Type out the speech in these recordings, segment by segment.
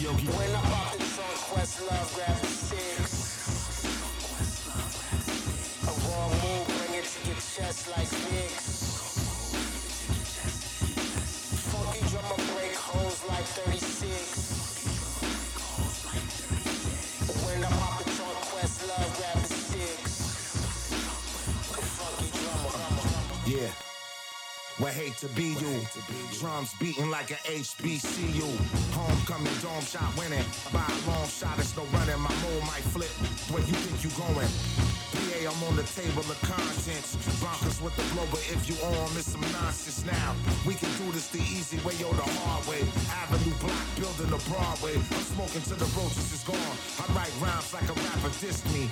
Yogi. When I'm off the trunk, Questlove, grab the six. A raw move, bring it to your chest like. Funky drummer break holes like 36. When I'm off the trunk, Questlove, grab the six. Funky drummer. Yeah. We hate to be you. Drums beating like an HBCU. Homecoming, dome shot winning. By a long shot, it's no running. My mole might flip. Where you think you going? I'm on the table of contents. Bonkers with the blow, but if you on, it's some nonsense now. We can do this the easy way or the hard way. Avenue block, building the Broadway. I'm smoking till the roaches is gone. I write rhymes like a rapper dissed me.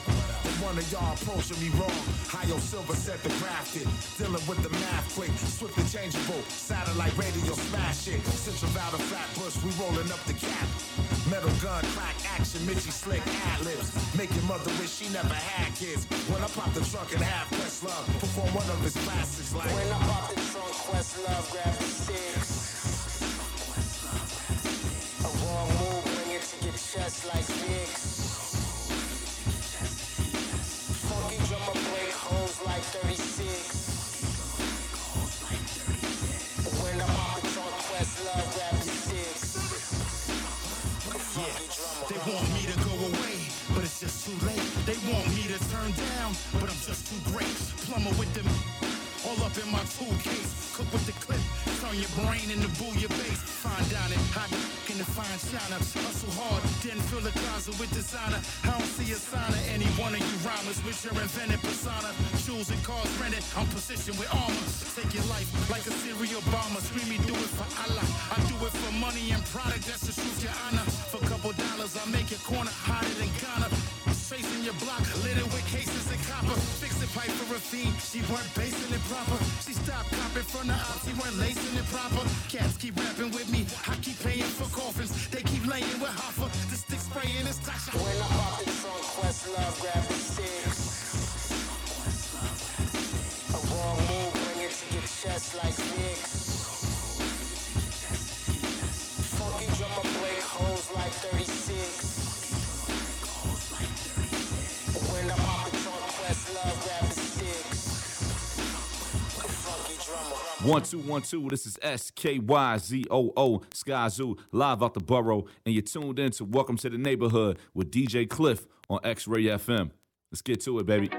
One of y'all approaching me wrong. Hio Silver said the grafted. Dealing with the math quick. Swift and changeable. Satellite radio smash it. Central Valley Flatbush, we rolling up the cap. Metal gun, crack action, Mitchy slick ad libs. Make your mother wish she never had kids. When I pop the trunk and have Questlove perform one of his classics like. When I pop the trunk, Questlove, grab the six. A raw move, bring it to your chest like Vicks. But I'm just too great. Plumber with them all up in my tool case. Cook with the clip, turn your brain into booyah base. Find down it, hot in the fine china. Hustle hard, then fill the closet with designer. I don't see a sign of any one of you rhymers with your invented persona. Shoes and cars rented, I'm positioned with armor. Take your life like a serial bomber. Scream me, do it for Allah. I do it for money and product, that's the truth, your honor. For a couple dollars, I make your corner hotter than Ghana. Chasing your block, littered with cases. Pipe for a fee, she weren't basing it proper. She stopped copping from the ops, she weren't lacing it proper. Cats keep rapping with me, I keep paying for coffins. They keep laying with Hoffa, the stick spraying is Tasha. When I pop the trunk, Questlove, grab One two one two. This is S K Y Z O O Skyzoo live out the borough, and you're tuned in to Welcome to the Neighborhood with DJ Klyph on X Ray FM. Let's get to it, baby.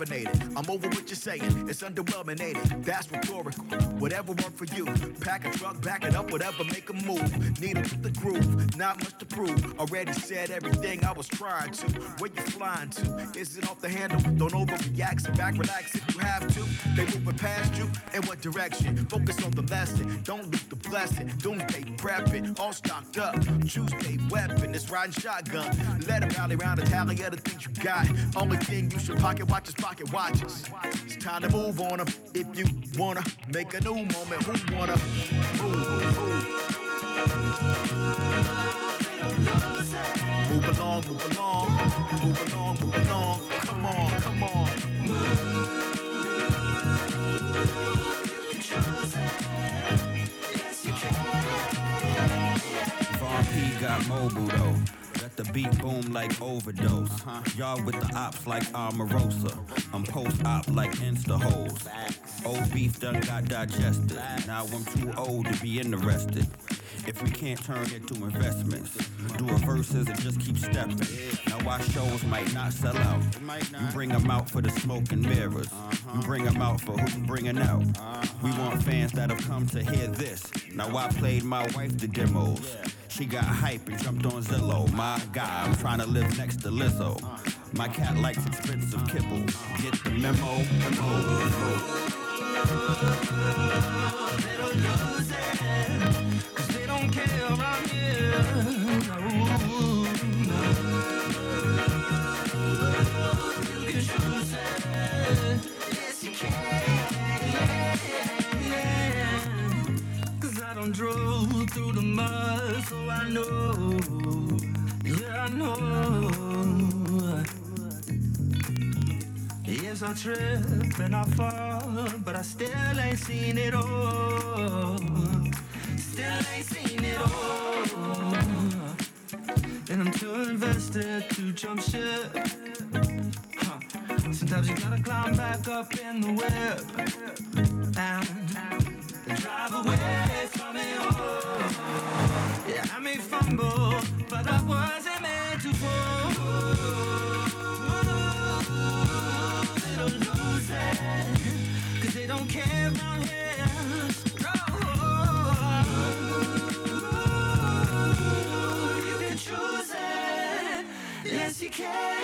Undercaffeinated. I'm over what you're saying, it's underwhelminated. That's rhetorical. Whatever worked for you, pack a truck, back it up, whatever, make a move. Need to get the groove, not much to prove. Already said everything I was trying to. Where you flying to? Is it off the handle? Don't overreact, sit back, relax if you have to. They moving past you, in what direction? Focus on the lesson, don't lose the blessing. Don't Doomsday prepping, all stocked up. Tuesday weapon, it's riding shotgun. Let it rally around the tally of the things you got. Only thing you should pocket watch is pocket watches. It's time to move on them. If you wanna make a new moment, who wanna move? Move along, move along, move along, move along. Come on, come on. Von P got mobile though. The beat boom like overdose. Uh-huh. Y'all with the ops like Omarosa. I'm post op like Insta hoes. Old beef done got digested. Now I'm too old to be interested. If we can't turn it to investments, do a verses and just keep stepping. Now our shows might not sell out. You bring them out for the smoke and mirrors. You bring them out for who you bringing out. We want fans that have come to hear this. Now I played my wife the demos. She got hype and jumped on Zillow. My God, I'm trying to live next to Lizzo. My cat likes expensive kibble. Get the memo, Cause know, yeah, I know. Yes, I trip and I fall, but I still ain't seen it all. Still ain't seen it all. And I'm too invested to jump ship. Sometimes you gotta climb back up in the web and drive away from it all. Yeah, I may fumble, but I wasn't meant to fall. They don't lose they don't care around here. Oh, you can choose it. Yes, you can.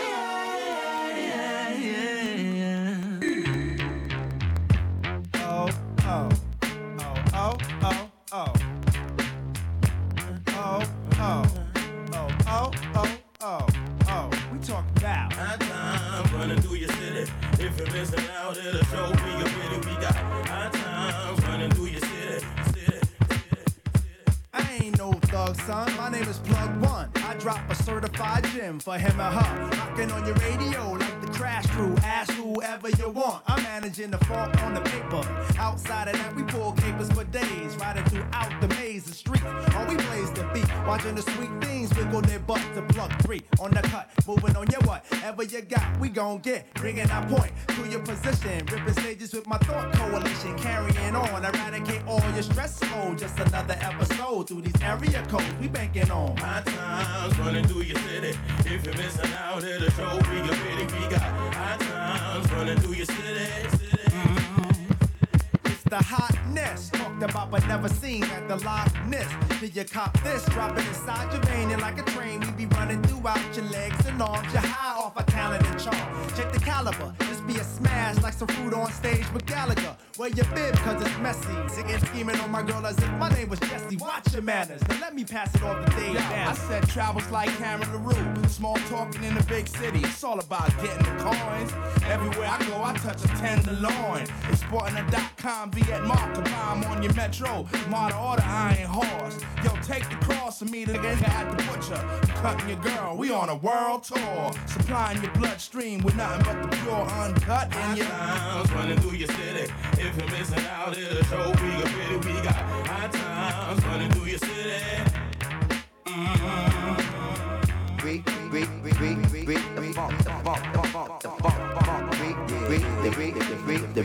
Name is Plug One. I drop a certified gem for him or her. Rocking on your radio like Crash Crew. Ask whoever you want. I'm managing the funk on the paper. Outside of that, we pull capers for days. Riding throughout the maze of streets. All we blaze the beat. Watching the sweet things wiggle their butt to plug three. On the cut, moving on your whatever you got. We gon' get. Bringing our point to your position. Ripping stages with my thought coalition. Carrying on. Eradicate all your stress. mode. just another episode through these area codes. We banking on. My times running through your city. If you're missing out, it'll show we a really we got times running through your city. It's the hotness talked about but never seen at the Loch. Did you cop this? Dropping inside your vein and like a train. We be running throughout your legs and arms. You're high off a talent and charm. Check the caliber. just be a smash like some fruit on stage with Gallagher. Wear your bib cause it's messy. Singing, scheming on my girl as if my name was Jesse. Watch your manners. Now let me pass it off to Dave Yo, I said travels like Cameron LaRue. Small talking in the big city. It's all about getting the coins. Everywhere I go, I touch a tenderloin. Exporting a dot com Viet Mark to bomb on your metro. Model order iron horse. Yo, take the cross and meet again at the butcher. Cutting your girl, we on a world tour. Supplying your bloodstream with nothing but the pure uncut High in your. times running through your city. If you're missing out, it'll show we a really we got high times running through your city. The funk, the funk, the funk, the funk, the the the the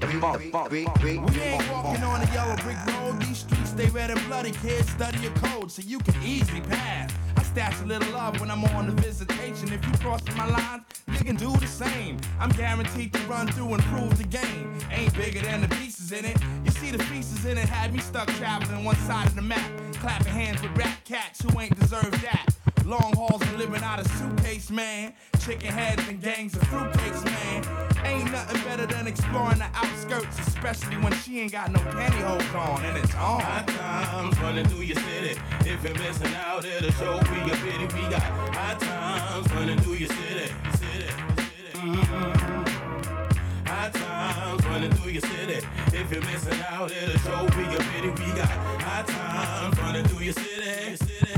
the funk. We ain't walking on a yellow brick road. These streets stay red and bloody. Kids study your code so you can easily pass. I stash a little love when I'm on the visitation. If you crossing my lines, you can do the same. I'm guaranteed to run through and prove the game. Ain't bigger than the pieces in it. You see the pieces in it had me stuck traveling one side of the map. Clapping hands with rap cats who ain't deserved that. Long hauls and living out of suitcase, man. Chicken heads and gangs of fruitcakes, man. Ain't nothing better than exploring the outskirts, especially when she ain't got no pantyhose on and it's on. High times running through your city. If you're missing out, it'll show we a pity. We got high times running through your city. city, city. Mm-hmm. High times running through your city. If you're missing out, it'll show we a pity. We got high times running through your city. city.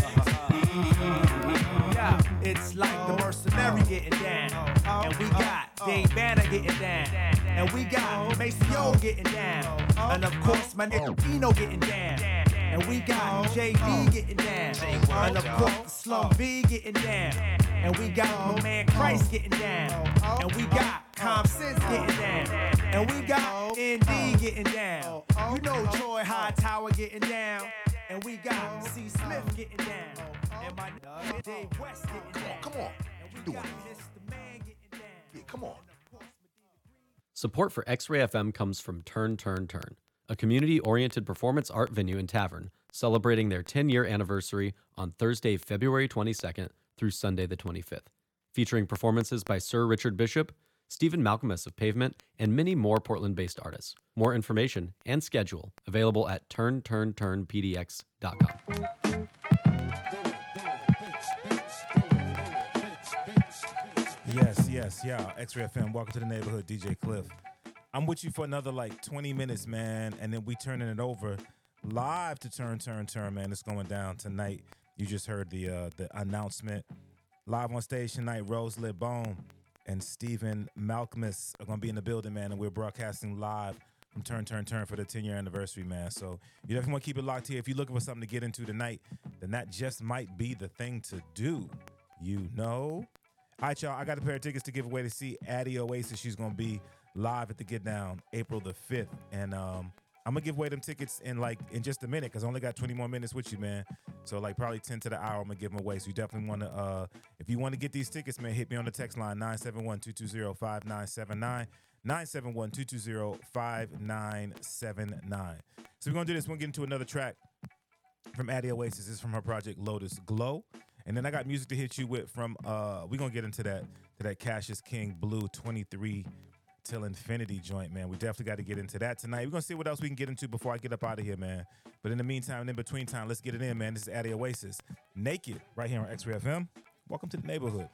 It's like the mercenary getting down. And we got Dave Banner getting down. And we got Maseo getting down. And of course, my nigga Pino getting down. And we got JD getting down. And of course, Slum V getting down. And we got my man Christ getting down. And we got Com Sense getting down. And we got ND getting down. You know Troy Hightower getting down. And we got C. Smith getting down. And my nigga Dave West getting down. Come on. And we doing got it. Man getting down. Yeah, come on. Support for X Ray FM comes from Turn Turn Turn, a community oriented performance art venue and tavern celebrating their 10 year anniversary on Thursday, February 22nd through Sunday, the 25th, featuring performances by Sir Richard Bishop, Stephen Malkmus of Pavement, and many more Portland based artists. More information and schedule available at turnturnturnpdx.com. Yes, yes, yeah. X-Ray FM. Welcome to the neighborhood, DJ Klyph. I'm with you for another like 20 minutes, man, and then we turning it over. live to Turn Turn Turn, man. It's going down tonight. You just heard the uh, the announcement. Live on stage tonight, Rose Bone and Stephen Malkmus are going to be in the building, man, and we're broadcasting live from Turn Turn Turn for the 10 year anniversary, man. So you definitely want to keep it locked here. If you're looking for something to get into tonight, then that just might be the thing to do. You know? All right, y'all. I got a pair of tickets to give away to see Adi Oasis. She's to be live at the Get Down April the 5th. And um, I'm gonna give away them tickets in like in just a minute because I only got 20 more minutes with you, man. So like probably 10 to the hour, I'm gonna give them away. So you definitely wanna uh if you wanna get these tickets, man, hit me on the text line 971-220-5979. 971-220-5979. So we're gonna do this. We're gonna get into another track from Adi Oasis. This is from her project Lotus Glow. And then I got music to hit you with from uh we're gonna get into that to that Cashus King Blu 23 till infinity joint, man. We definitely got to get into that tonight. We're gonna see what else we can get into before I get up out of here, man. But in the meantime, in between time, let's get it in, man. This is Adi Oasis, Naked, right here on X-Ray FM. Welcome to the neighborhood.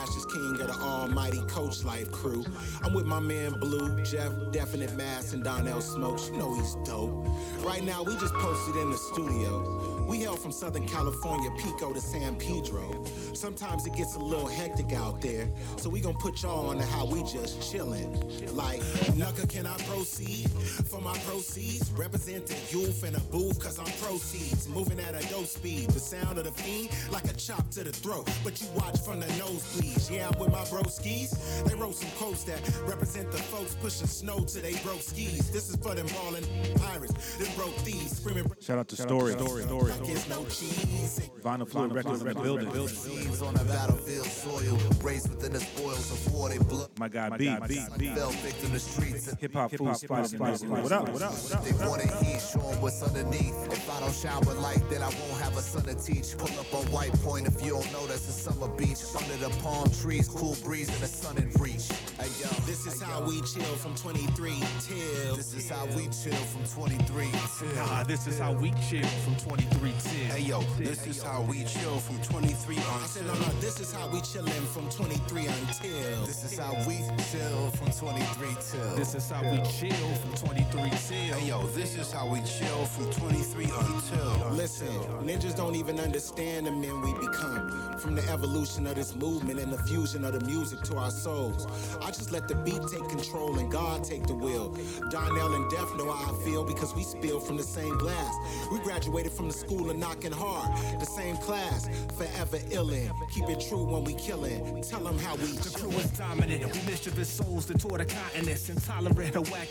Cashus King of the almighty Coach Life crew. I'm with my man Blu, Jeff, Definite Mass, and Donel Smokes. You know he's dope. Right now, we just posted in the studio. We hail from Southern California, Pico to San Pedro. Sometimes it gets a little hectic out there, so we gonna put y'all on to how we just chillin'. Like, no Dunker, can I proceed? For my proceeds, represent the youth in a booth, cause I'm proceeds. Moving at a dope speed. The sound of the fiend, like a chop to the throat. But you watch from the nosebleeds. Yeah, I'm with my bro skis. They wrote some quotes that represent the folks pushing snow to they broke skis. This is for them ballin' pirates, them broke thieves, screaming. Shout out to Story. Story. Story. Like it's no cheese. Vinyl Fluid Records in the building. Seeds on the battlefield soil, raised within the spoils of war they blood. My guy B. B. B. Fell victim to streets. Hip hop food spice. What up? What up? What up? They want to heat, show 'em what's underneath. If I don't shower light, then I won't have a son to teach. Pull up on White Point if you don't know that's a summer beach. Under the palm trees, cool breeze and the sun in reach. Hey yo, This is how we chill from 23 till. This is how we chill from 23 till. Nah, this is how we chill from 23 Hey yo, this is how we chill from 23 I said, no, no, this is how we chillin' from 23 until. This is how we chill from 23 till. This is how we chill from 23 till. Hey yo, this is how we chill from 23 until. Listen, ninjas don't even understand the men we become. From the evolution of this movement and the fusion of the music to our souls. I just let the beat take control and God take the wheel. Donel and Def know how I feel because we spill from the same glass. We graduated from the school of knocking hard. The same class, forever illin'. Keep it true when we killin'. Tell them how we The crew is dominant. We mischievous souls that tore the continents. Intolerant or whack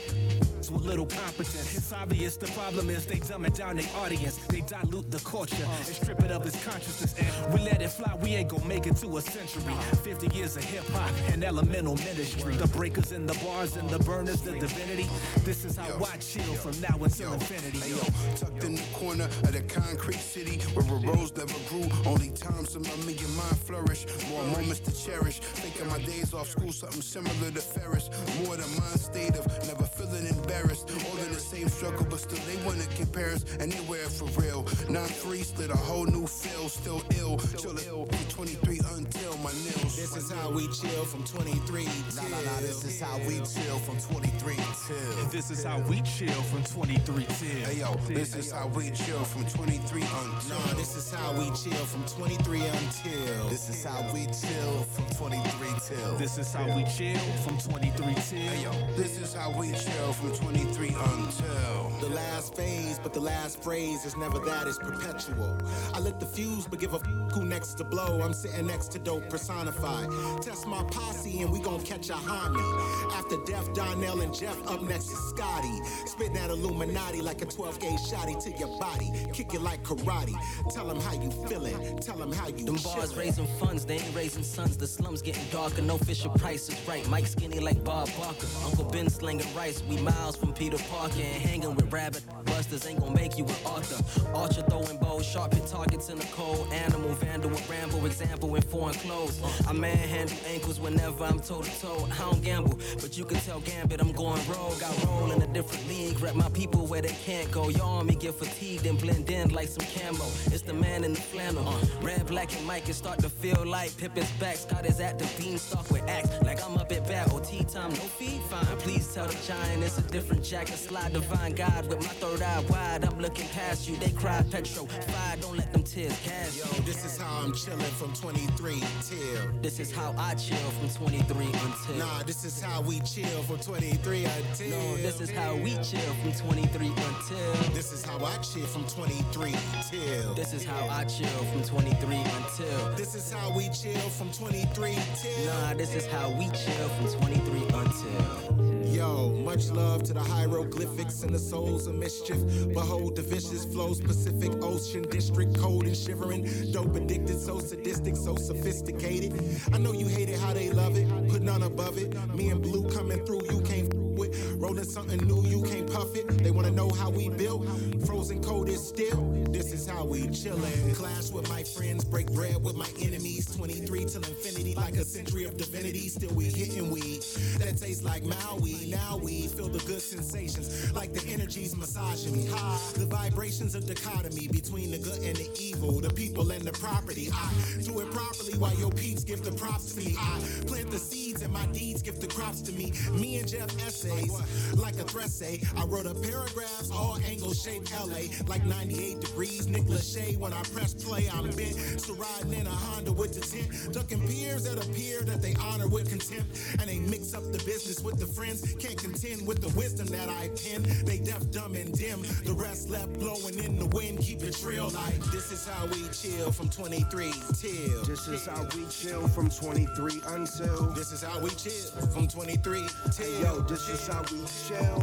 with little competence. It's obvious the problem is they dumb it down their audience. They dilute the culture and strip it of its consciousness. And we let it fly. We ain't gonna make it to a century. 50 years of hip hop and elemental ministry. The breakers and the bars and the burners, the divinity. This is how I chill from now until infinity. Yo, tucked in the corner of the concrete city where a rose never grew. Only time some of me and mine flourish. More moments to cherish. Thinking my days off school, something similar to Ferris. More than mind state of never feeling embarrassed. All in the same struggle, but still they wanna compare us anywhere for real. 9-3 split a whole new feel, still ill. Chill ill from 23 until my nails. This is how we chill from 23 till. Nah, nah, nah, this is how we chill from 23 till. This is how we chill from 23 till. Hey yo, this is how we chill from 23 until. Nah, this is how we chill from 23 until. This is how we chill from 23 till. This is how we chill from 23 till. Hey yo, this is how we chill from 23 until. The last phase, but the last phrase is never that, it's perpetual. I lit the fuse, but give a f- who next to blow. I'm sitting next to dope personified. Test my posse and we gon' catch a homie. After Def, Donel, and Jeff, up next is Stotty. Spit that Illuminati like a 12 gauge shotty to your body. Kick it like karate. Tell them how you feeling. Tell them how you Them bars chillin'. raising funds, they ain't raising sons. The slums getting darker, no Fisher Price is right. Mike skinny like Bob Barker. Uncle Ben slinging rice. We miles from Peter Parker and hanging with rabbit busters ain't gonna make you an author. Archer throwing bows, sharp hit targets in the cold. Animal, vandal, with ramble. Example in foreign clothes. I manhandle ankles whenever I'm toe to toe. I don't gamble, but you can tell Gambit I'm going rogue. I roll in a different league. Rep my people where they can't go. Y'all me get fatigued and blend in like some camo. It's the man in the flannel. Uh, red, black, and Mike can start to feel like Pippin's back. Scott is at the beanstalk with axe. Like I'm up at bat. OT time, no fee, fine. Please tell the giant it's a different jacket. Slide divine God with my third eye wide. I'm looking past you. They cry petro. Fire, don't let them tears gas Yo, this is how I'm chillin' from 23 till. This is how I chill from 23 until. Nah, this is how we chill from 23 until. No, this is how we chill from 23 until. This is how I chill from 23 till. This is how I chill from 23 until. This is how we chill from 23 till. Nah, this is how we chill from 23 until. Yo, much love to the hieroglyphics and the souls of mischief. Behold the vicious flows, Pacific Ocean District, cold and shivering. Dope addicted, so sadistic, so sophisticated. I know you hate it how they love it, put none above it. Me and Blu coming through, you can't with. Rolling something new, you can't puff it. They wanna know how we built. Frozen cold is still. This is how we chillin'. Clash with my friends, break bread with my enemies. 23 till infinity, like a century of divinity. Still we hitting weed that tastes like Maui. Now we feel the good sensations, like the energies massaging me. The vibrations of dichotomy between the good and the evil, the people and the property. I do it properly while your peeps give the props to me. I plant the seeds and my deeds give the crops to me. Me and Jeff essays, Like a threat say, I wrote a paragraphs, all angle shaped LA. Like 98 degrees, Nick Lachey. When I press play, I'm bent. So riding in a Honda with the tent. Ducking peers that appear that they with contempt. And they mix up the business with the friends. Can't contend with the wisdom that I pen. They deaf, dumb, and dim. The rest left blowing in the wind. Keep it trill like this is how we chill from 23 till. This is how we chill from 23 until. This is how we chill from 23 till. Hey, yo, this is how we chill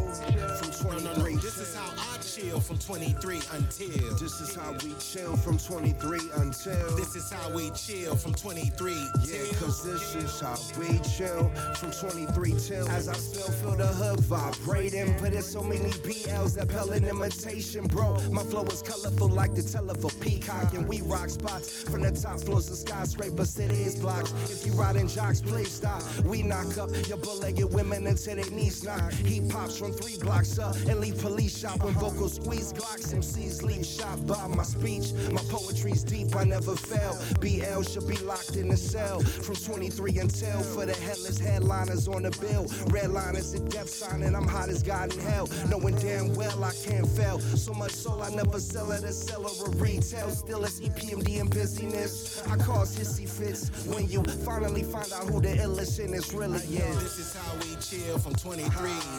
from 23 No, no, no. This is how I chill from 23 until. This is how we chill from 23 until. This is how we chill from 23 Yeah, cause this is how we chill from 23 till. As I still feel the hood vibrating, but there's so many BLs that pale in imitation, bro. My flow is colorful like the tail of a peacock, and we rock spots from the top floors of skyscrapers to these blocks. If you riding jocks, please stop. We knock up your bull-legged women until their knees knock. He pops from three blocks up and leave police shop when vocals squeeze Glocks. MCs leave shop by my speech. My poetry's deep, I never fail. BL should be locked in the cell from 23 until for the headless headliners on the bill. Red line is a death sign, and I'm hot as God in hell. Knowing damn well I can't fail. So much soul I never sell at a seller of retail. Still it's E EPMD and busyness. I cause hissy fits when you finally find out who the illest in this really is. This is how we chill from 23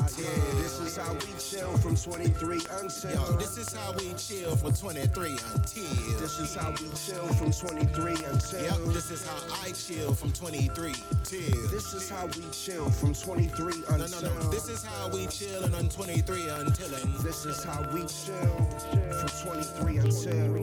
till. This is how we chill from 23 until. Yo, this is how we chill from 23 until. This is how we chill from 23 until. Yep, this is how I chill from 23 till. This is how we chill from 23 until. No, no, no. This is how we chillin' on 23 until. This is how we chill from 23 until.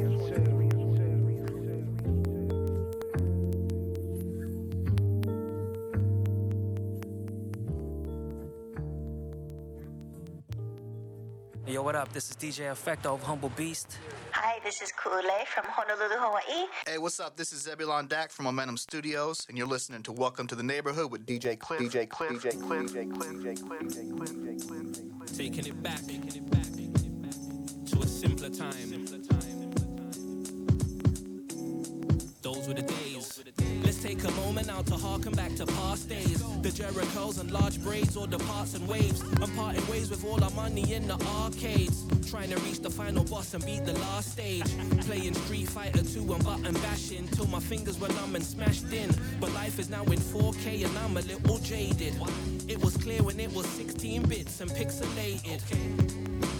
Yo, what up? This is DJ Efechto of Humble Beast. Hi, this is Kule from Honolulu, Hawaii. Hey, what's up? This is Zebulon Dak from Momentum Studios, and you're listening to Welcome to the Neighborhood with DJ Klyph. DJ Klyph. DJ Klyph. DJ Klyph. DJ Klyph. DJ Klyph. DJ Klyph. Taking it back, taking it back to a simpler time. Those were the days. Take a moment now to harken back to past days. The Jerichos and large braids, or the parts and waves. I'm parting ways with all our money in the arcades. Trying to reach the final boss and beat the last stage. Playing Street Fighter 2 and button bashing till my fingers were numb and smashed in. But life is now in 4K and I'm a little jaded. It was clear when it was 16 bits and pixelated.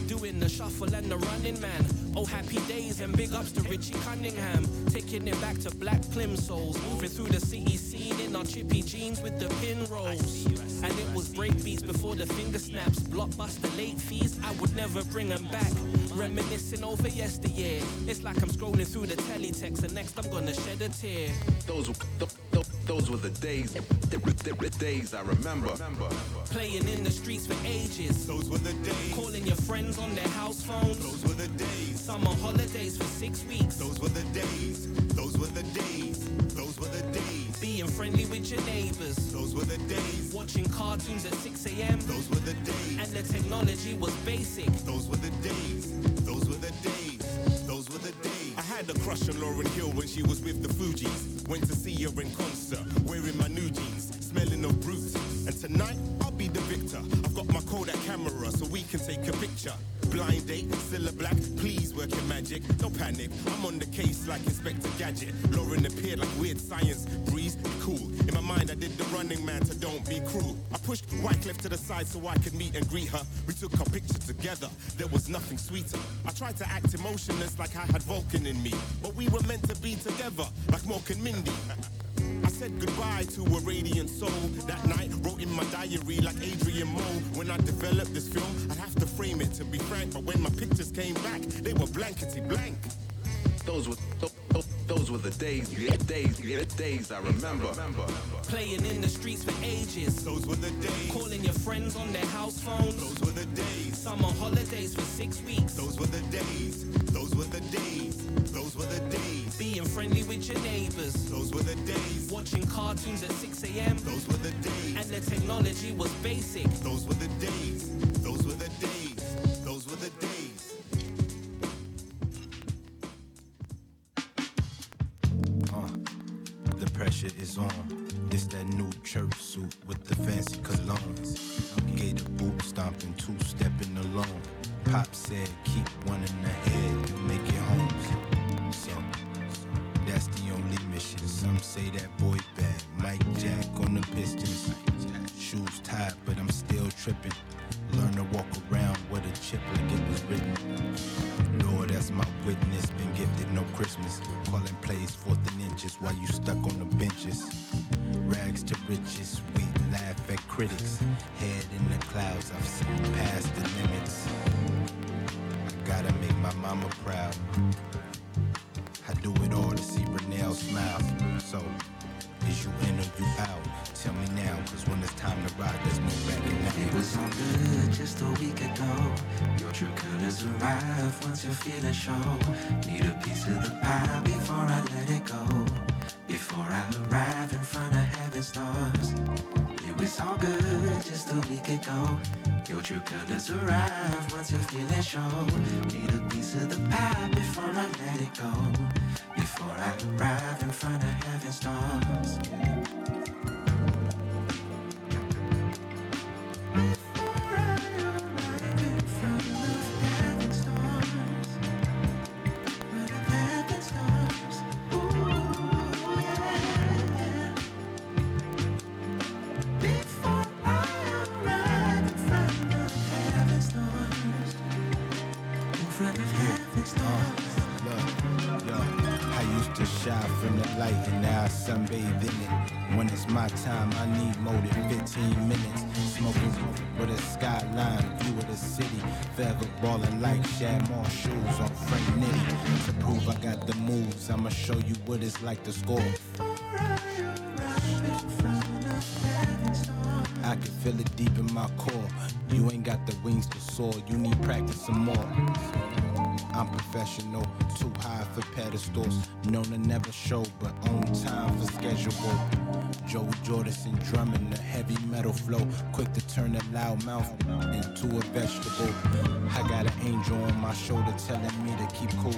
Doing the shuffle and the running man. Oh, happy days and big ups to Richie Cunningham. Taking it back to black plimsolls. Moving through the city scene in our chippy jeans with the pin rolls. And it was break beats before the finger snaps. Blockbuster late fees, I would never bring them back. Reminiscing over yesteryear. It's like I'm scrolling through the teletext and next I'm gonna shed a tear. Those those were the days, the, the, the days I remember. Playing in the streets for ages. Those were the days. Calling your friends on their house phones. Those were the days. Summer holidays for six weeks. Those were the days. Those were the days. Those were the days. Being friendly with your neighbors. Those were the days. Watching cartoons at 6 a.m. Those were the days. And the technology was basic. Those were the days. Had a crush on Lauryn Hill when she was with the Fugees. Went to see her in concert, wearing my new jeans, smelling of brutes. And tonight, I'll be the victor. I've got my Kodak camera so we can take a picture. Blind date, still a black, please work your magic. No panic, I'm on the case like Inspector Gadget. Lauren appeared like weird science, breeze, cool. Mind, I did the running man to don't be cruel. I pushed Wyclef to the side so I could meet and greet her. We took our picture together, there was nothing sweeter. I tried to act emotionless like I had Vulcan in me. But we were meant to be together, like Mork and Mindy. I said goodbye to a radiant soul. That night, wrote in my diary like Adrian Moe. When I developed this film, I'd have to frame it to be frank. But when my pictures came back, they were blankety blank. Those were th- th- those were the days, yeah, days, yeah, days I remember. Playing in the streets for ages. Those were the days. Calling your friends on their house phones. Those were the days. Summer holidays for six weeks. Those were the days. Those were the days. Those were the days. Being friendly with your neighbors. Those were the days. Watching cartoons at 6 a.m. Those were the days. And the technology was basic. Those were the days. Those were the days. Pressure is on. This that new church suit with the fancy colognes. Gator boots, the stomping, two stepping alone. Pop said, keep one in the head and make it home. So that's the only mission. Some say that boy bad. Mike Jack on the Pistons. Shoes tied, but I'm still tripping. Learn to walk around with a chip like it was written. Lord, that's my witness. Been gifted no Christmas. Calling plays for and while you stuck on the benches. Rags to riches, we laugh at critics. Head in the clouds, I've seen past the limits. I gotta make my mama proud. I do it all to see Renelle smile. So, is you in or you out? Tell me now, cause when it's time to ride, there's no backing out. It was all good just a week ago. Your true colors arrive once you feel it show. Need a piece of the pie before I let it go. Before I arrive in front of heaven's stars. It was all good just a week ago. Your true colors arrive once you feel it show. Need a piece of the pie before I let it go. Before I arrive in front of heaven's stars. My time, I need more than 15 minutes. Smoking with a skyline, view of the city. Forever balling like Shad shoes on Frank Nitty. To prove I got the moves, I'ma show you what it's like to score. I can feel it deep in my core. You ain't got the wings to soar, you need practice some more. I'm professional, too high for pedestals. Known to never show, but on time for schedule. Joe Jordison drumming the heavy metal flow, quick to turn a loud mouth into a vegetable. I got an angel on my shoulder telling me to keep cool.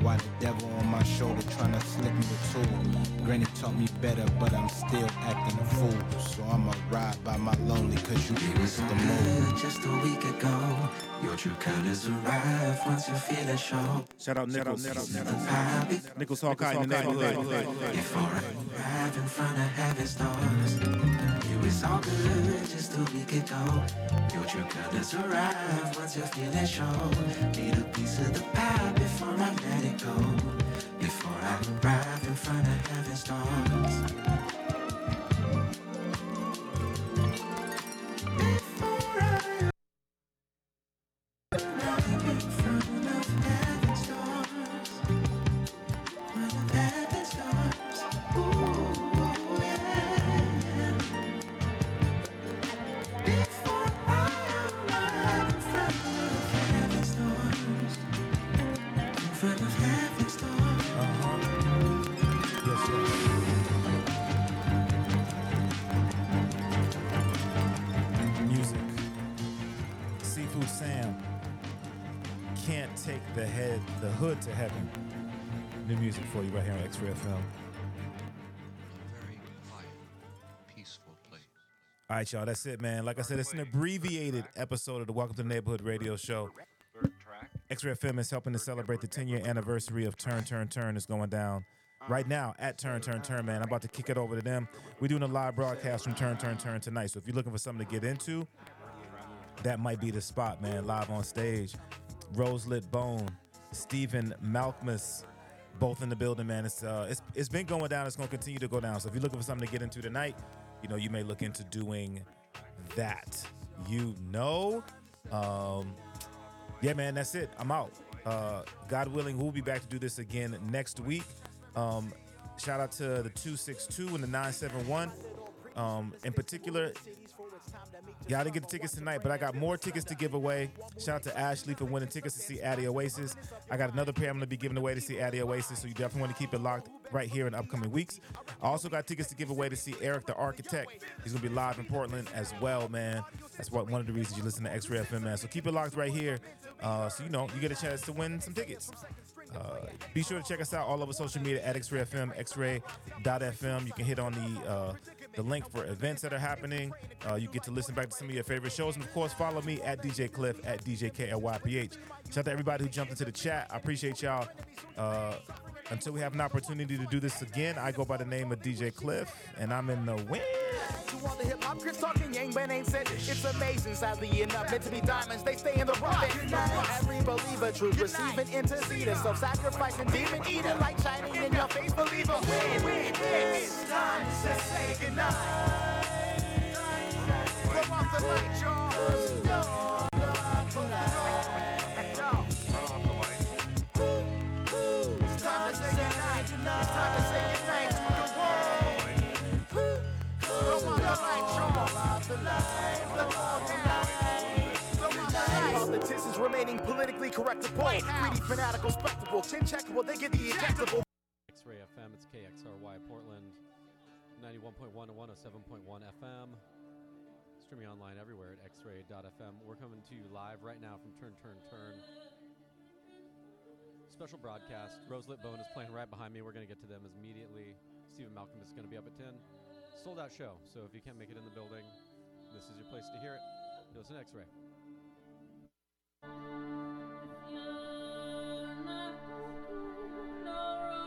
Why the devil on my shoulder trying to slip me the tool? Granny taught me better, but I'm still acting a fool. So I'ma ride by my lonely, cause you missed the move. Just a week ago. Your true colors arrive once you feel it show. Shout out Nichols. Happy Nichols Hawkeye in the neighborhood. before I arrive in front of heaven stars. It was all good just a week ago. Your true colors arrive once you feel it show. Need a piece of the pie before I let it go. Before I arrive in front of heaven stars. For you right here on X-Ray FM. peaceful place. All right, y'all. That's it, man. Like I said, it's an abbreviated episode of the Welcome to the Neighborhood radio show. X-Ray FM is helping to celebrate the 10 year anniversary of Turn, Turn, Turn. is going down right now at Turn, Turn, Turn, man. I'm about to kick it over to them. We're doing a live broadcast from Turn, Turn, Turn tonight. So if you're looking for something to get into, that might be the spot, man. Live on stage. Roselit Bone, Stephen Malkmus, both in the building, man. It's uh, it's it's been going down. It's to continue to go down. So if you're looking for something to get into tonight, you know, you may look into doing that. You know, um, yeah, man. That's it. I'm out. Uh, God willing, we'll be back to do this again next week. Um, shout out to the 262 and the 971. Um, in particular, I didn't get the tickets tonight, but I got more tickets to give away. Shout out to Ashley for winning tickets to see Adi Oasis. I got another pair I'm going to be giving away to see Adi Oasis, so you definitely want to keep it locked right here in upcoming weeks. I also got tickets to give away to see Eric the Architect. He's going to be live in Portland as well, man. That's what one of the reasons you listen to X-Ray FM, man. So keep it locked right here, uh, so you know you get a chance to win some tickets. Uh, be sure to check us out all over social media at X-Ray FM, X-Ray.fm. You can hit on the uh, the link for events that are happening. Uh, you get to listen back to some of your favorite shows. And of course, follow me at DJ Klyph at DJ KLYPH. Shout out to everybody who jumped into the chat. I appreciate y'all. Uh, until we have an opportunity to do this again, I go by the name of DJ Klyph, and I'm in the win. To all the hip hop critics talking yang bang ain't said it's amazing. Sadly enough, meant to be diamonds, they stay in the rough. Every believer, true, receiving interceder, self-sacrificing, demon eater, like shining in your face, believer. Win. It's time to say goodnight. Blow off the light, y'all. It's time to say goodnight. It's time to say goodnight to the world. The light. The light, the. Politicians remaining politically correct to point. Greedy, fanatical, spectacle, chin check, checkable, they get the injectable. X-Ray FM, it's KXRY Portland, 91.1 to 107.1 FM. Streaming online everywhere at xray.fm. We're coming to you live right now from Turn, Turn, Turn. Special broadcast. Roselit Bone is playing right behind me. We're going to get to them immediately. Stephen Malkmus is going to be up at 10. Sold out show, so if you can't make it in the building, this is your place to hear it. You listen to X-Ray. Thank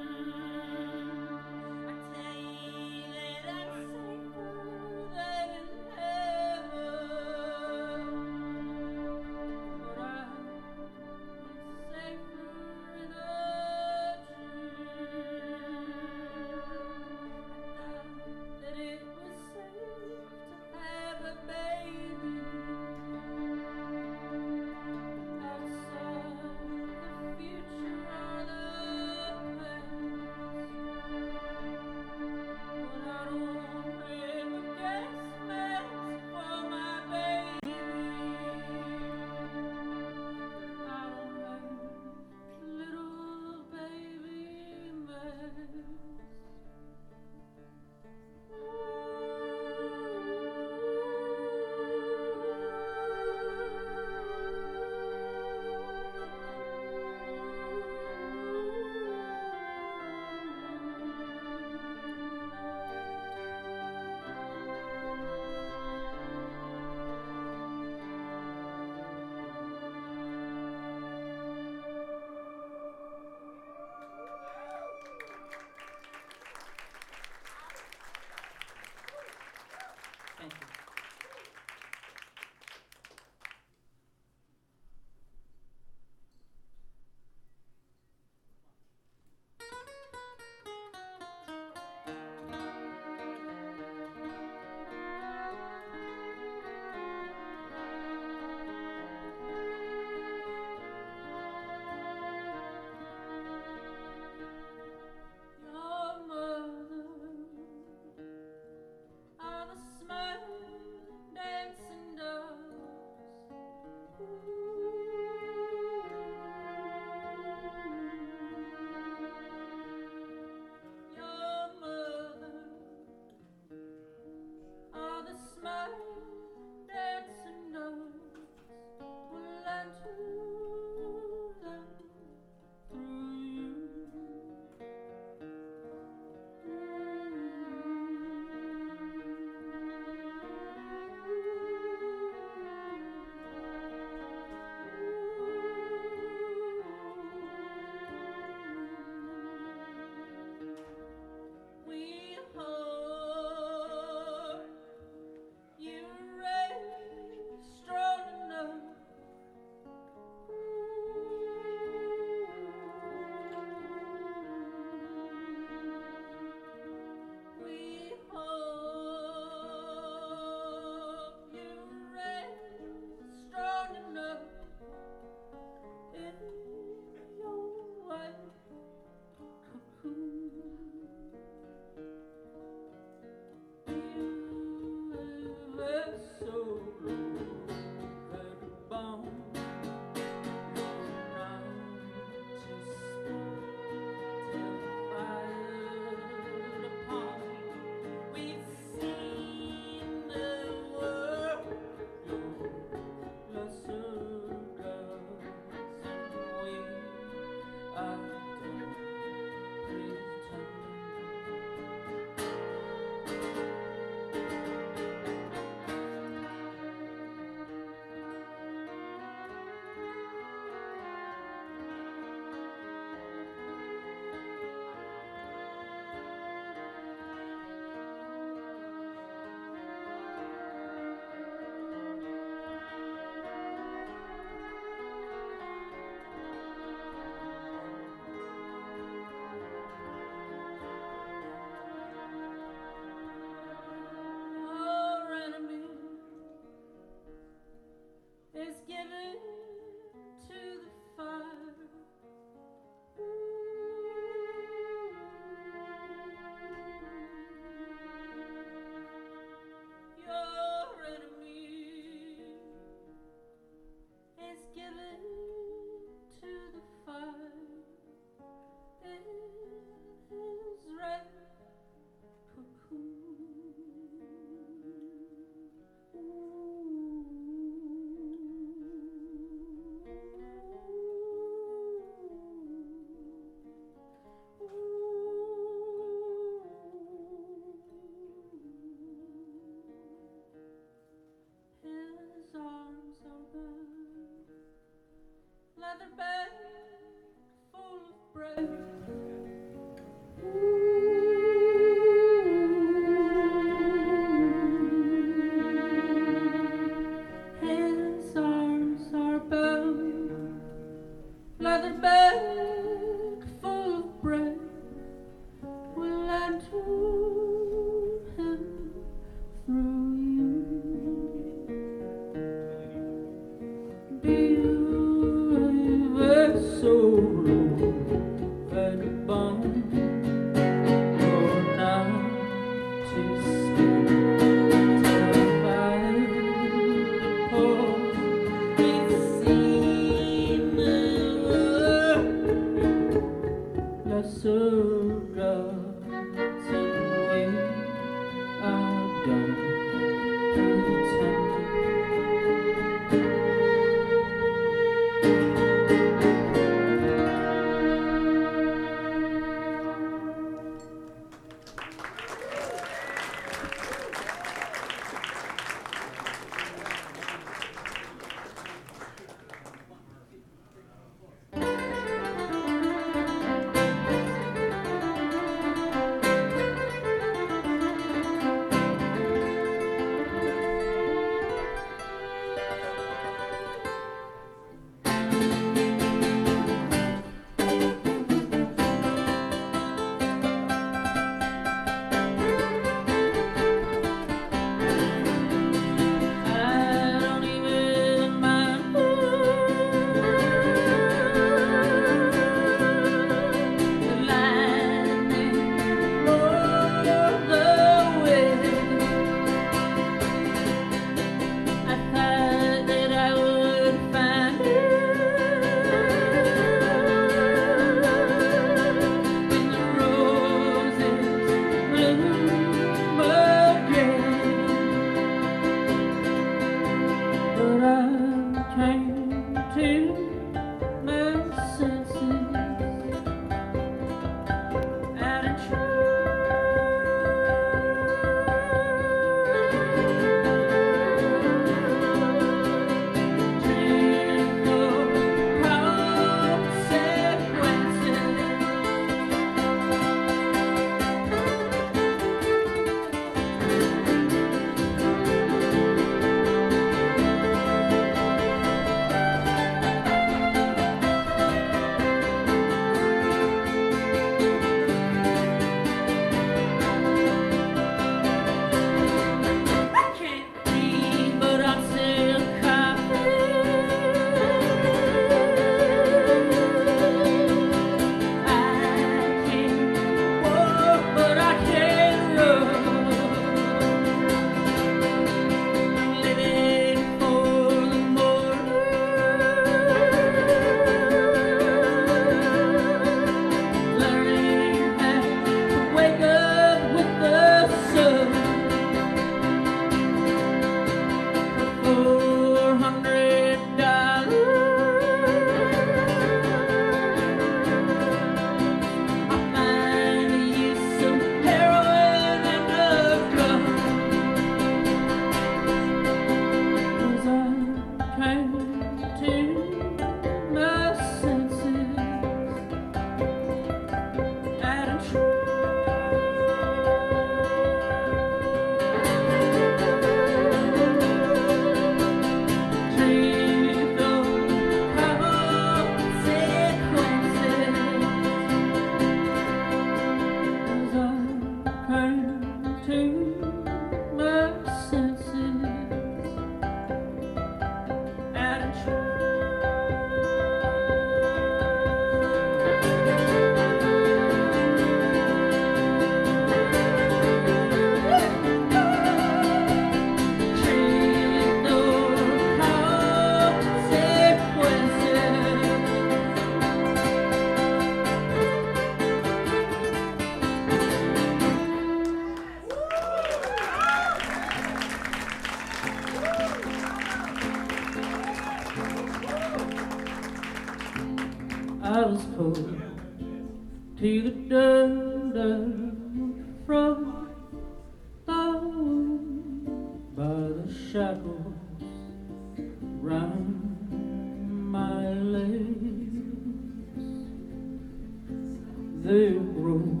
they roam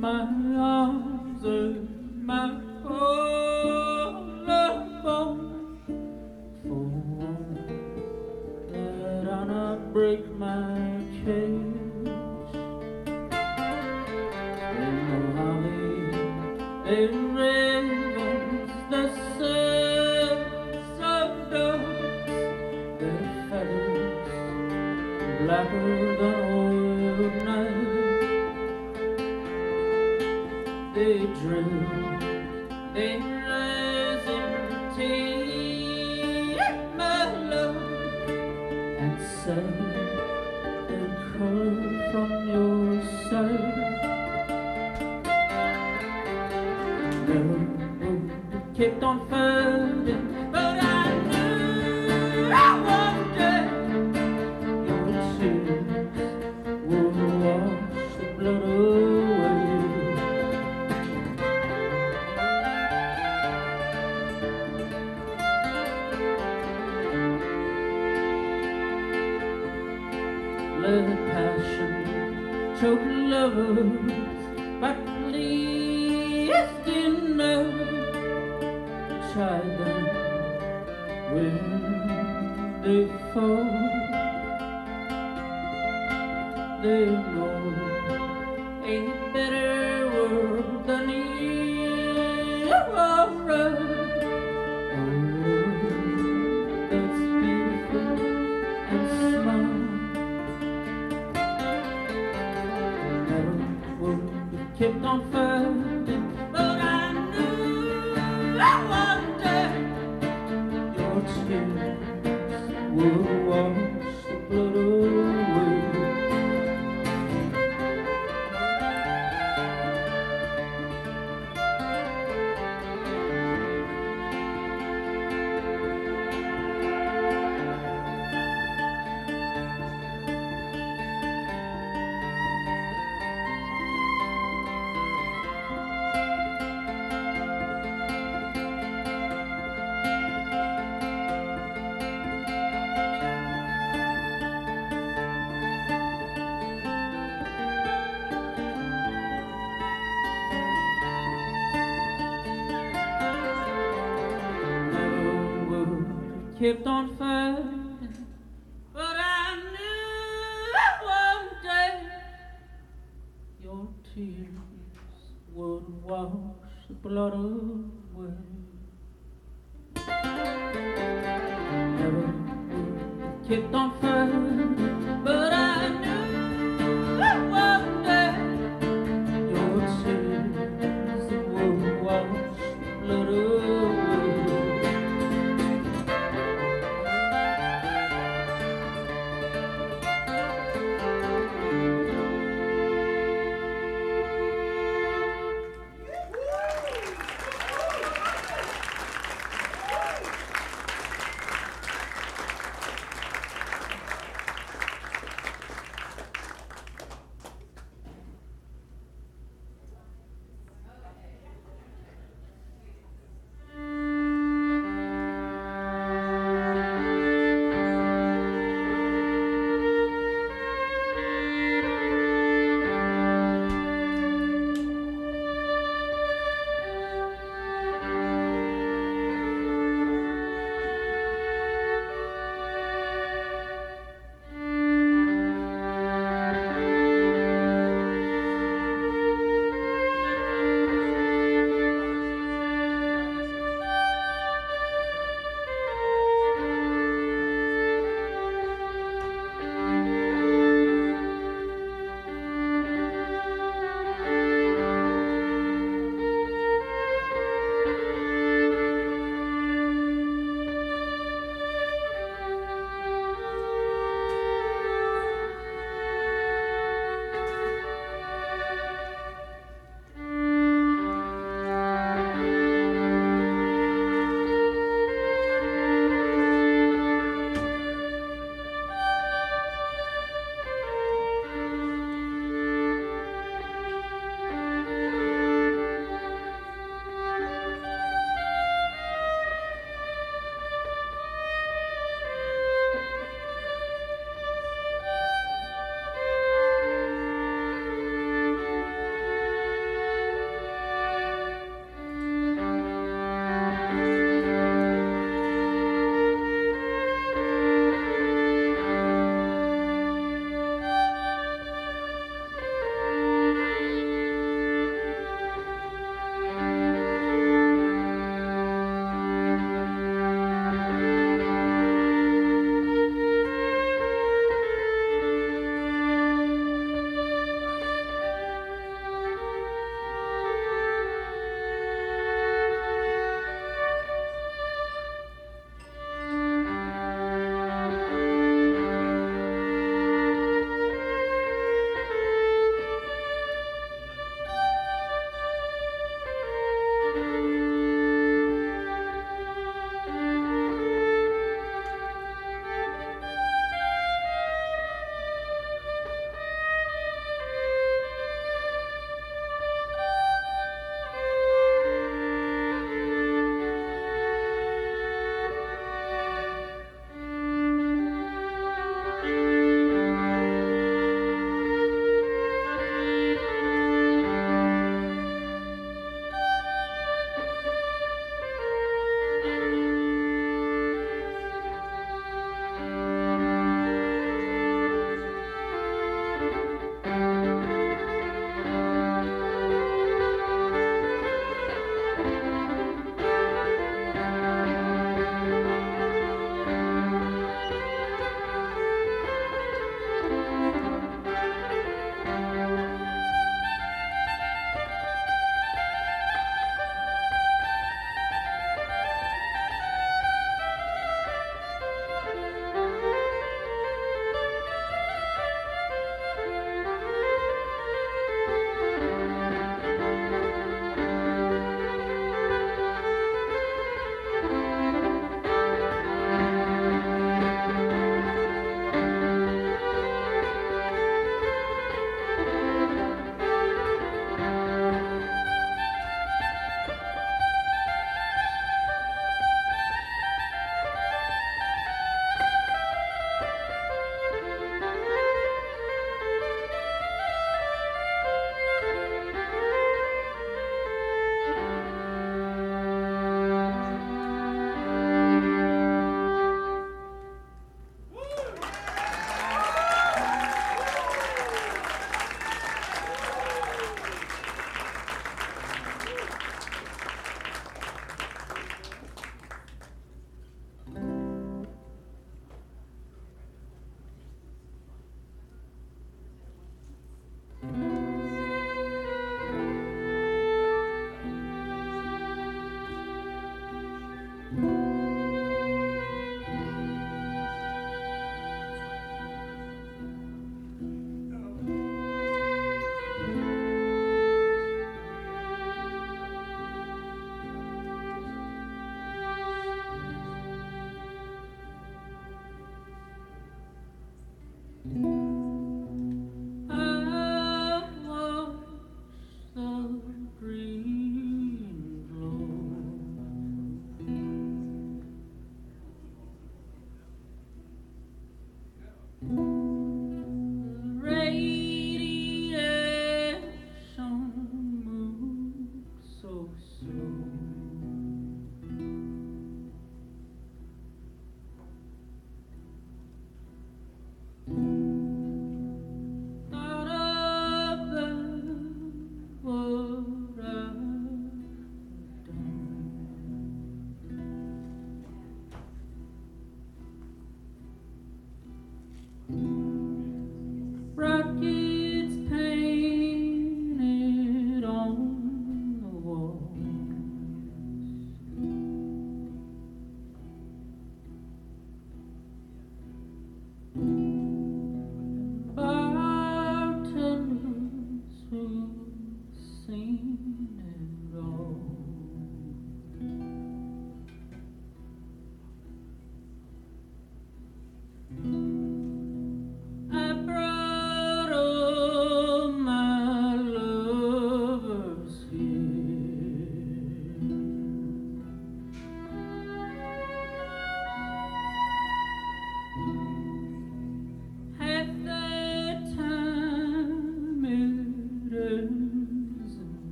my arms and my heart. Blood away. Have kept on fighting,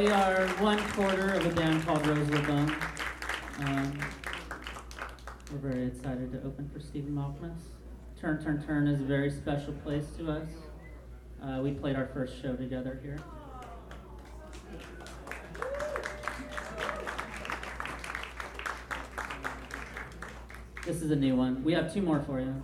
we are one quarter of a band called Roselit Bone. Um, we're very excited to open for Stephen Malkmus. Turn, Turn, Turn is a very special place to us. Uh, we played our first show together here. This is a new one. We have two more for you.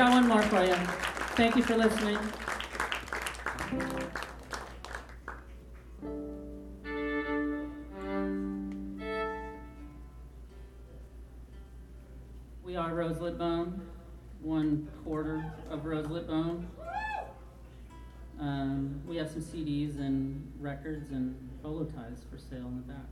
Got one more for you. Thank you for listening. We are Roselit Bone, one quarter of Roselit Bone. Um, we have some CDs and records and bolo ties for sale in the back.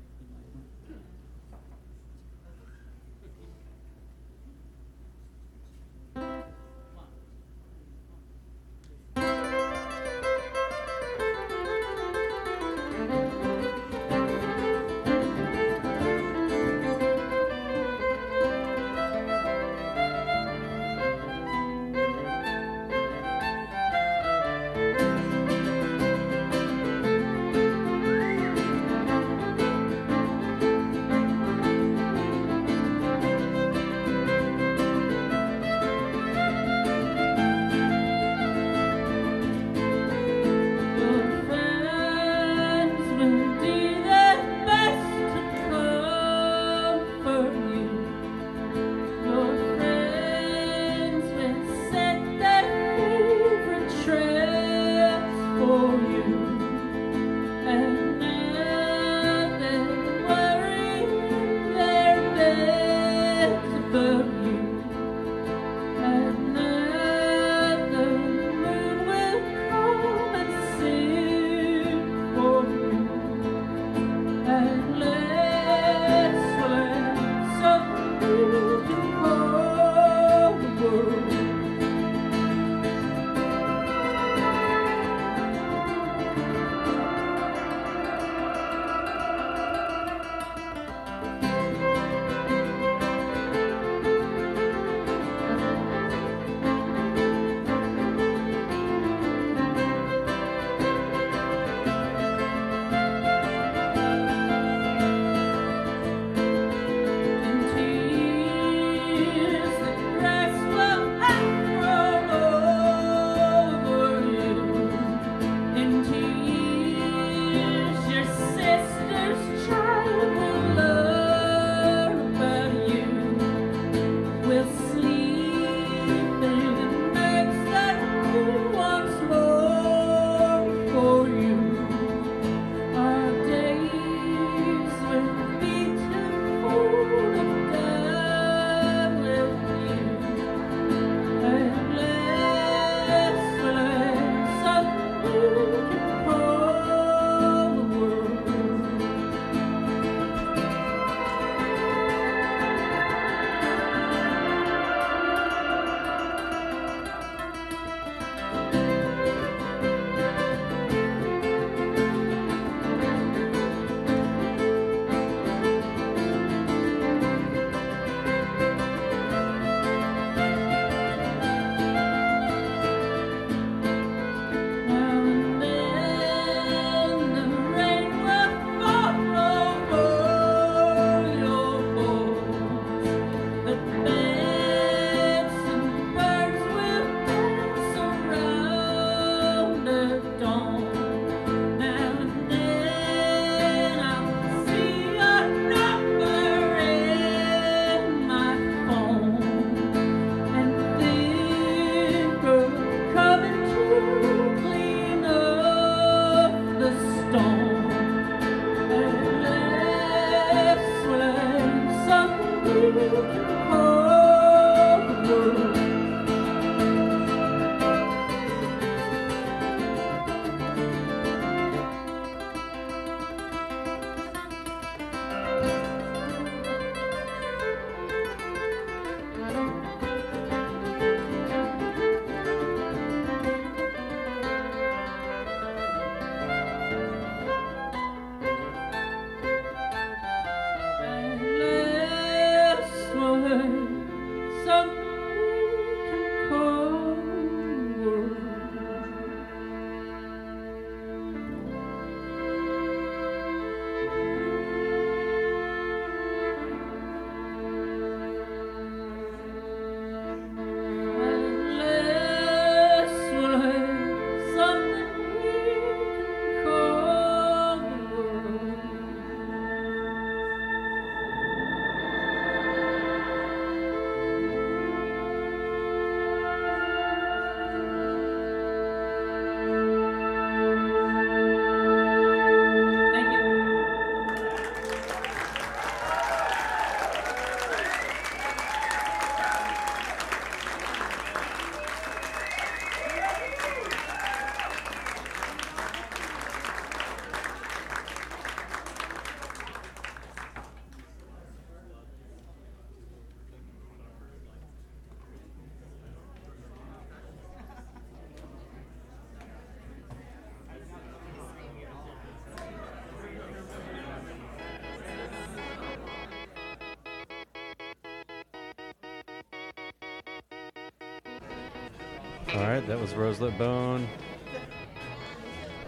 All right, that was Roselit Bone.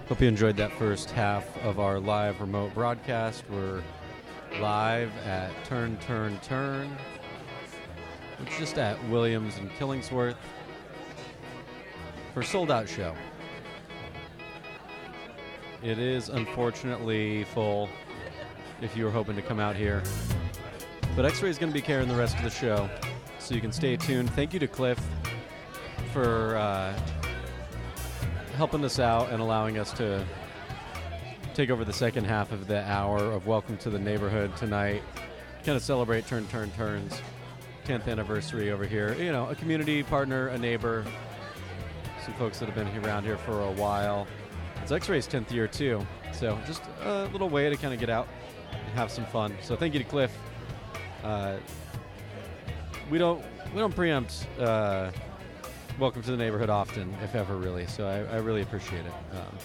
Hope you enjoyed that first half of our live remote broadcast. We're live at Turn Turn Turn, is just at Williams and Killingsworth for sold out show. It is unfortunately full if you were hoping to come out here. But X Ray is going to be carrying the rest of the show, so you can stay tuned. Thank you to Cliff for uh, helping us out and allowing us to take over the second half of the hour of Welcome to the Neighborhood tonight. Kind of celebrate Turn Turn Turns 10th anniversary over here. You know, a community partner, a neighbor, some folks that have been around here for a while. It's X Ray's 10th year too, so just a little way to kind of get out and have some fun. So thank you to Cliff. Uh, we don't we don't preempt uh, welcome to the neighborhood often, if ever, really. So I, I really appreciate it. Um,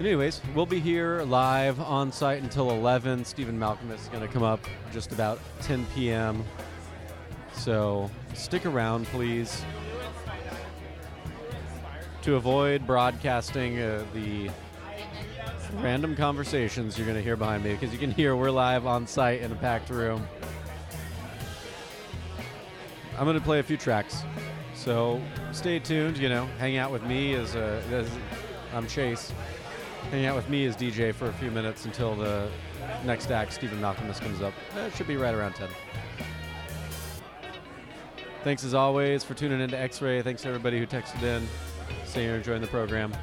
anyways, we'll be here live on site until 11. Stephen Malkmus is going to come up just about 10 p.m. So stick around, please. To avoid broadcasting uh, the random conversations you're going to hear behind me, because you can hear we're live on site in a packed room. I'm going to play a few tracks. So stay tuned, you know, hang out with me as, uh, as I'm Chase. Hang out with me as DJ for a few minutes until the next act, Stephen Malkmus, comes up. That should be right around 10. Thanks as always for tuning into X Ray. Thanks to everybody who texted in, saying you're enjoying the program.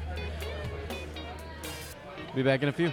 Be back in a few.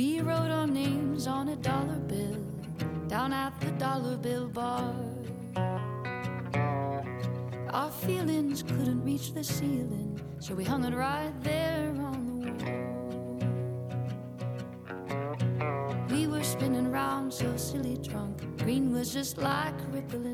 We wrote our names on a dollar bill down at the dollar bill bar. Our feelings couldn't reach the ceiling, so we hung it right there on the wall. We were spinning round so silly drunk. Green was just like rippling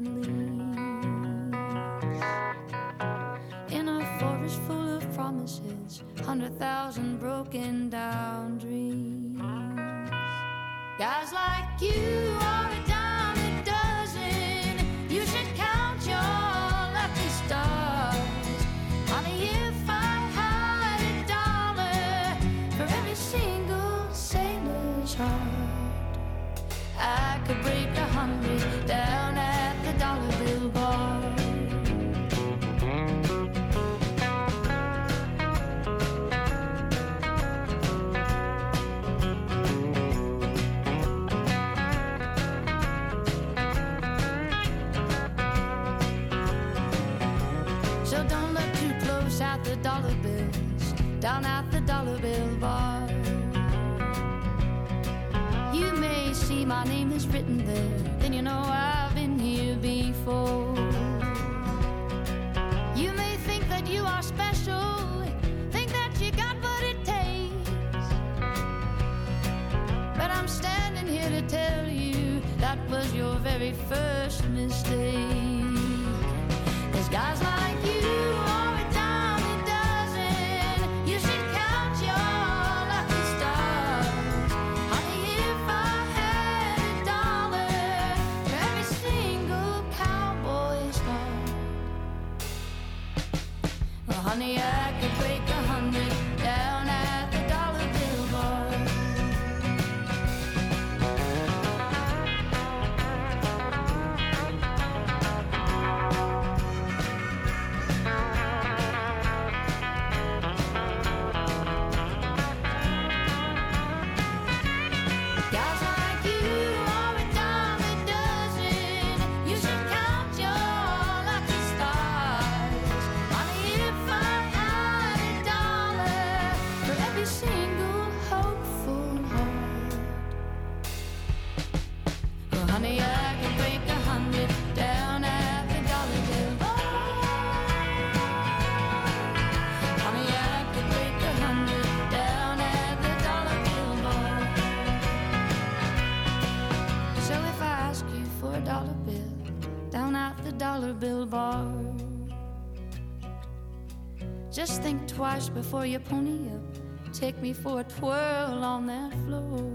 twice before you pony up. Take me for a twirl on that floor.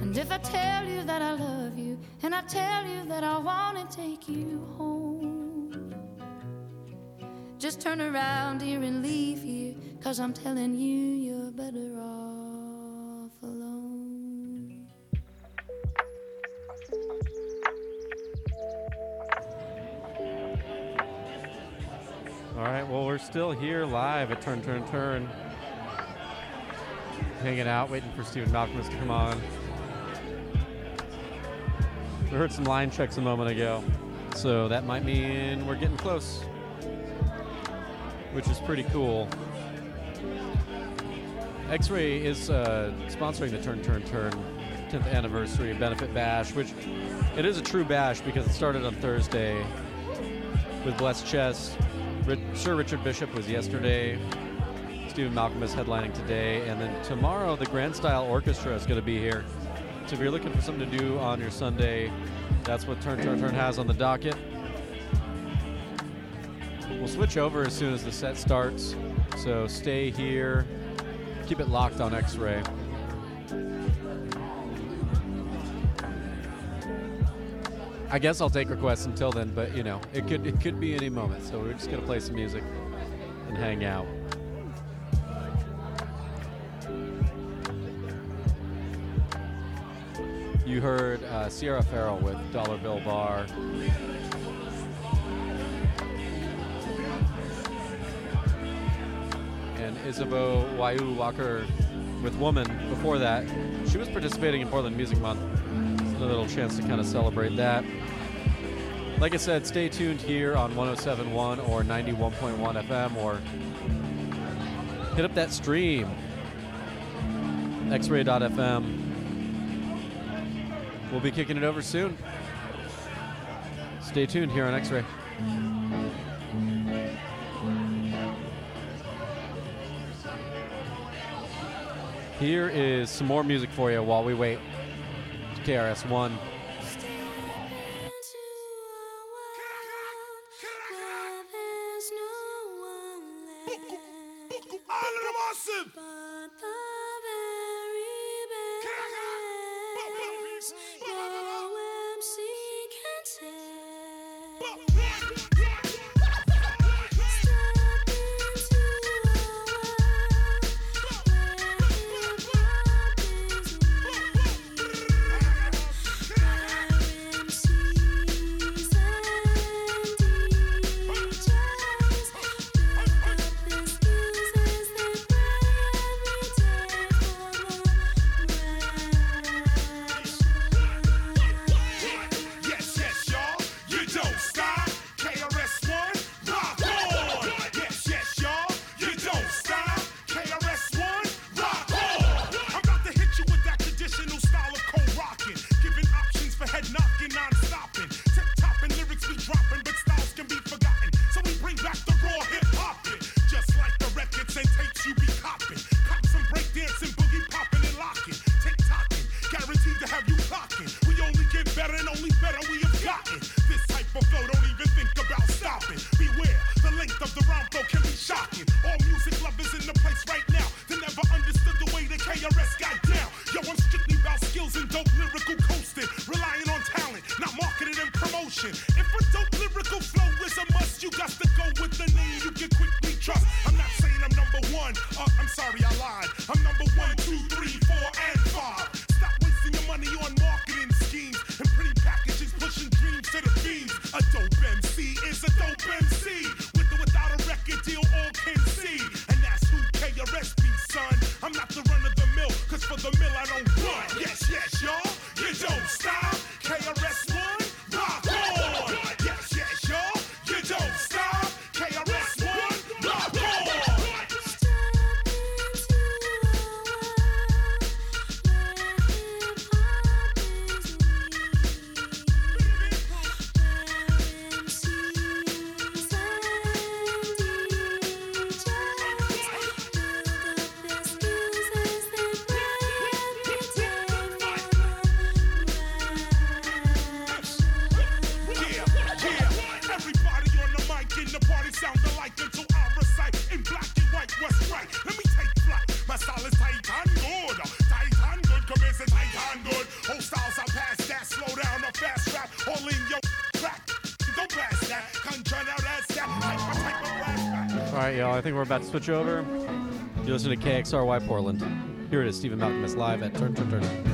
And if I tell you that I love you, and I tell you that I wanna take you home, just turn around here and leave here, cause I'm telling you you're better off All right, well, we're still here live at Turn, Turn, Turn. Hanging out, waiting for Stephen Malkmus to come on. We heard some line checks a moment ago, so that might mean we're getting close, which is pretty cool. X Ray is uh, sponsoring the Turn, Turn, Turn 10th anniversary benefit bash, which it is a true bash because it started on Thursday with Blessed Chest. Sir Richard Bishop was yesterday. Stephen Malkmus is headlining today, and then tomorrow the Grand Style Orchestra is going to be here. So if you're looking for something to do on your Sunday, that's what Turn Turn Turn has on the docket. We'll switch over as soon as the set starts, so stay here. Keep it locked on X-Ray. I guess I'll take requests until then, but you know, it could it could be any moment. So we're just gonna play some music and hang out. You heard uh, Sierra Farrell with Dollar Bill Bar. And Isabeau Waia'u Walker with Woman before that. She was participating in Portland Music Month a little chance to kind of celebrate that. Like I said, stay tuned here on 107.1 or 91.1 FM or hit up that stream, xray.fm. We'll be kicking it over soon. Stay tuned here on X-Ray. Here is some more music for you while we wait. KRS-One we're about to switch over. You listen to KXRY Portland. Here it is, Stephen Malkmus live at Turn Turn Turn.